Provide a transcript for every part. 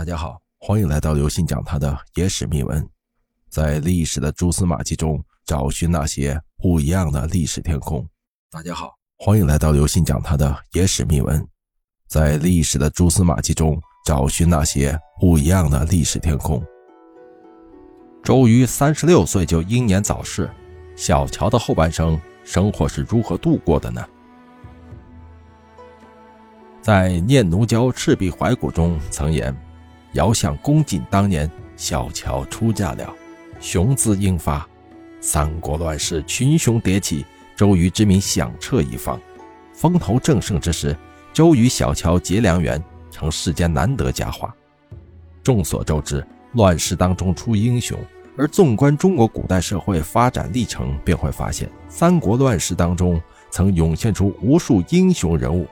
大家好，欢迎来到刘信讲他的野史秘闻，在历史的蛛丝马迹中找寻那些不一样的历史天空。大家好，欢迎来到刘信讲他的野史秘闻，在历史的蛛丝马迹中找寻那些不一样的历史天空。周瑜三十六岁就英年早逝，小乔的后半生生活是如何度过的呢？在《念奴娇·赤壁怀古》中曾言。遥想公瑾当年，小乔出嫁了，雄姿英发。三国乱世，群雄迭起，周瑜之名响彻一方。风头正盛之时，周瑜、小乔结良缘，成世间难得佳话。众所周知，乱世当中出英雄，而纵观中国古代社会发展历程，便会发现，三国乱世当中曾涌现出无数英雄人物。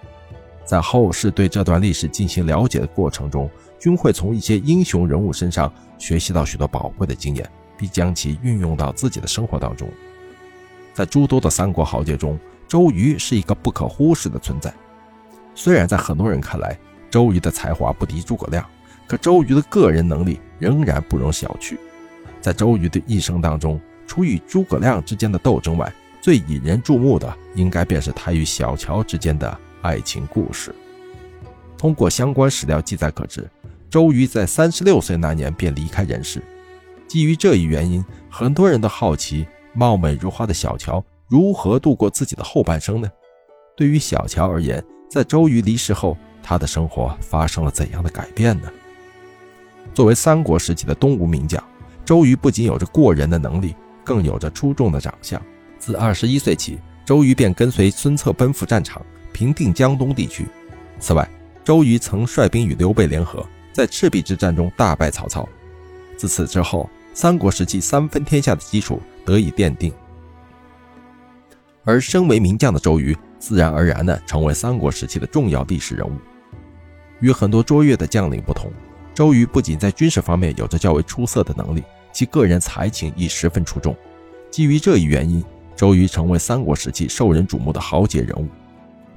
在后世对这段历史进行了解的过程中，均会从一些英雄人物身上学习到许多宝贵的经验，并将其运用到自己的生活当中。在诸多的三国豪杰中，周瑜是一个不可忽视的存在。虽然在很多人看来，周瑜的才华不敌诸葛亮，可周瑜的个人能力仍然不容小觑。在周瑜的一生当中，除与诸葛亮之间的斗争外，最引人注目的应该便是他与小乔之间的爱情故事。通过相关史料记载可知。周瑜在三十六岁那年便离开人世。基于这一原因，很多人都好奇貌美如花的小乔如何度过自己的后半生呢？对于小乔而言，在周瑜离世后，他的生活发生了怎样的改变呢？作为三国时期的东吴名将，周瑜不仅有着过人的能力，更有着出众的长相。自二十一岁起，周瑜便跟随孙策奔赴战场，平定江东地区。此外，周瑜曾率兵与刘备联合。在赤壁之战中大败曹操，自此之后，三国时期三分天下的基础得以奠定。而身为名将的周瑜，自然而然地成为三国时期的重要历史人物。与很多卓越的将领不同，周瑜不仅在军事方面有着较为出色的能力，其个人才情亦十分出众。基于这一原因，周瑜成为三国时期受人瞩目的豪杰人物。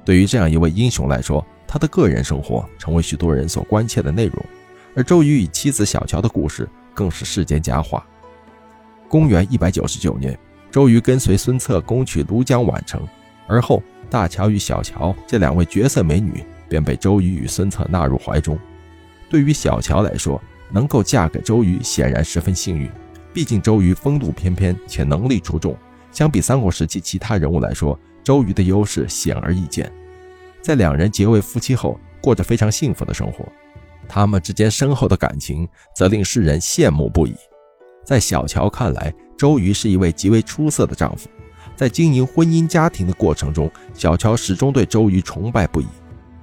对于这样一位英雄来说，他的个人生活成为许多人所关切的内容，而周瑜与妻子小乔的故事更是世间佳话。公元一百九十九年，周瑜跟随孙策攻取庐江宛城，而后大乔与小乔这两位绝色美女便被周瑜与孙策纳入怀中。对于小乔来说，能够嫁给周瑜显然十分幸运，毕竟周瑜风度翩翩且能力出众，相比三国时期其他人物来说，周瑜的优势显而易见。在两人结为夫妻后，过着非常幸福的生活。他们之间深厚的感情，则令世人羡慕不已。在小乔看来，周瑜是一位极为出色的丈夫。在经营婚姻家庭的过程中，小乔始终对周瑜崇拜不已。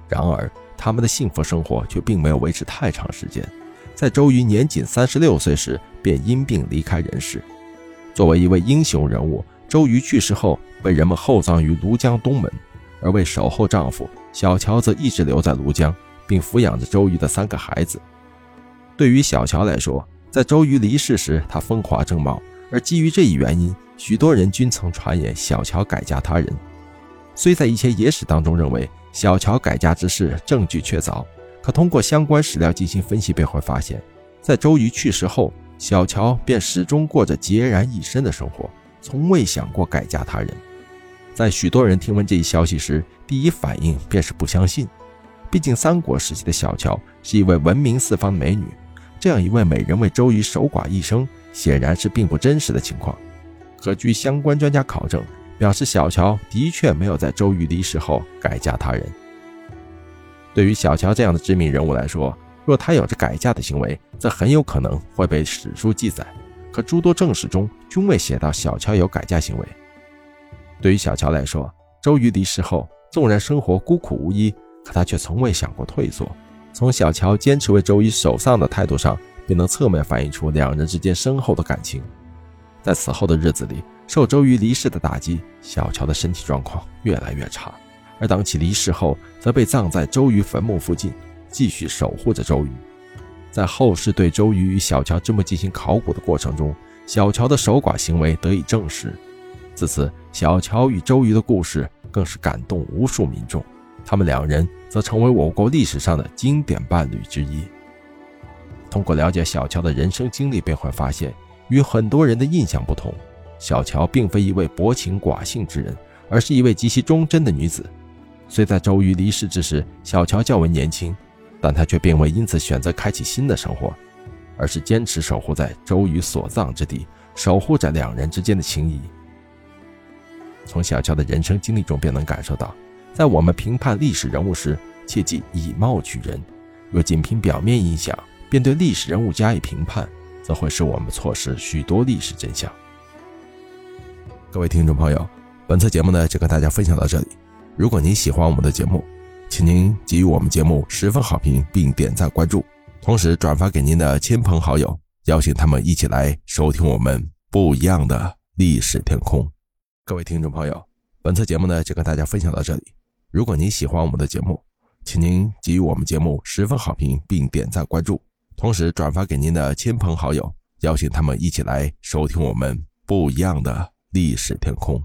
然而，他们的幸福生活却并没有维持太长时间。在周瑜年仅三十六岁时，便因病离开人世。作为一位英雄人物，周瑜去世后，被人们厚葬于庐江东门。而为守候丈夫，小乔则一直留在庐江，并抚养着周瑜的三个孩子。对于小乔来说，在周瑜离世时，她风华正茂，而基于这一原因，许多人均曾传言小乔改嫁他人。虽在一些野史当中认为小乔改嫁之事证据确凿，可通过相关史料进行分析，便会发现，在周瑜去世后，小乔便始终过着孑然一身的生活，从未想过改嫁他人。在许多人听闻这一消息时，第一反应便是不相信。毕竟三国时期的小乔是一位闻名四方的美女，这样一位美人为周瑜守寡一生，显然是并不真实的情况。可据相关专家考证，表示小乔的确没有在周瑜离世后改嫁他人。对于小乔这样的知名人物来说，若他有着改嫁的行为，则很有可能会被史书记载。可诸多正史中均未写到小乔有改嫁行为。对于小乔来说，周瑜离世后，纵然生活孤苦无依，可他却从未想过退缩。从小乔坚持为周瑜守丧的态度上，便能侧面反映出两人之间深厚的感情。在此后的日子里，受周瑜离世的打击，小乔的身体状况越来越差。而当其离世后，则被葬在周瑜坟墓附近，继续守护着周瑜。在后世对周瑜与小乔之墓进行考古的过程中，小乔的守寡行为得以证实。自此，小乔与周瑜的故事更是感动无数民众，他们两人则成为我国历史上的经典伴侣之一。通过了解小乔的人生经历，便会发现，与很多人的印象不同，小乔并非一位薄情寡性之人，而是一位极其忠贞的女子。虽在周瑜离世之时，小乔较为年轻，但她却并未因此选择开启新的生活，而是坚持守护在周瑜所葬之地，守护着两人之间的情谊。从小乔的人生经历中，便能感受到，在我们评判历史人物时，切忌以貌取人。若仅凭表面印象便对历史人物加以评判，则会使我们错失许多历史真相。各位听众朋友，本次节目呢就跟大家分享到这里。如果您喜欢我们的节目，请您给予我们节目十分好评，并点赞关注，同时转发给您的亲朋好友，邀请他们一起来收听我们不一样的历史天空。各位听众朋友，本次节目呢就跟大家分享到这里。如果您喜欢我们的节目，请您给予我们节目十分好评，并点赞关注，同时转发给您的亲朋好友，邀请他们一起来收听我们不一样的历史天空。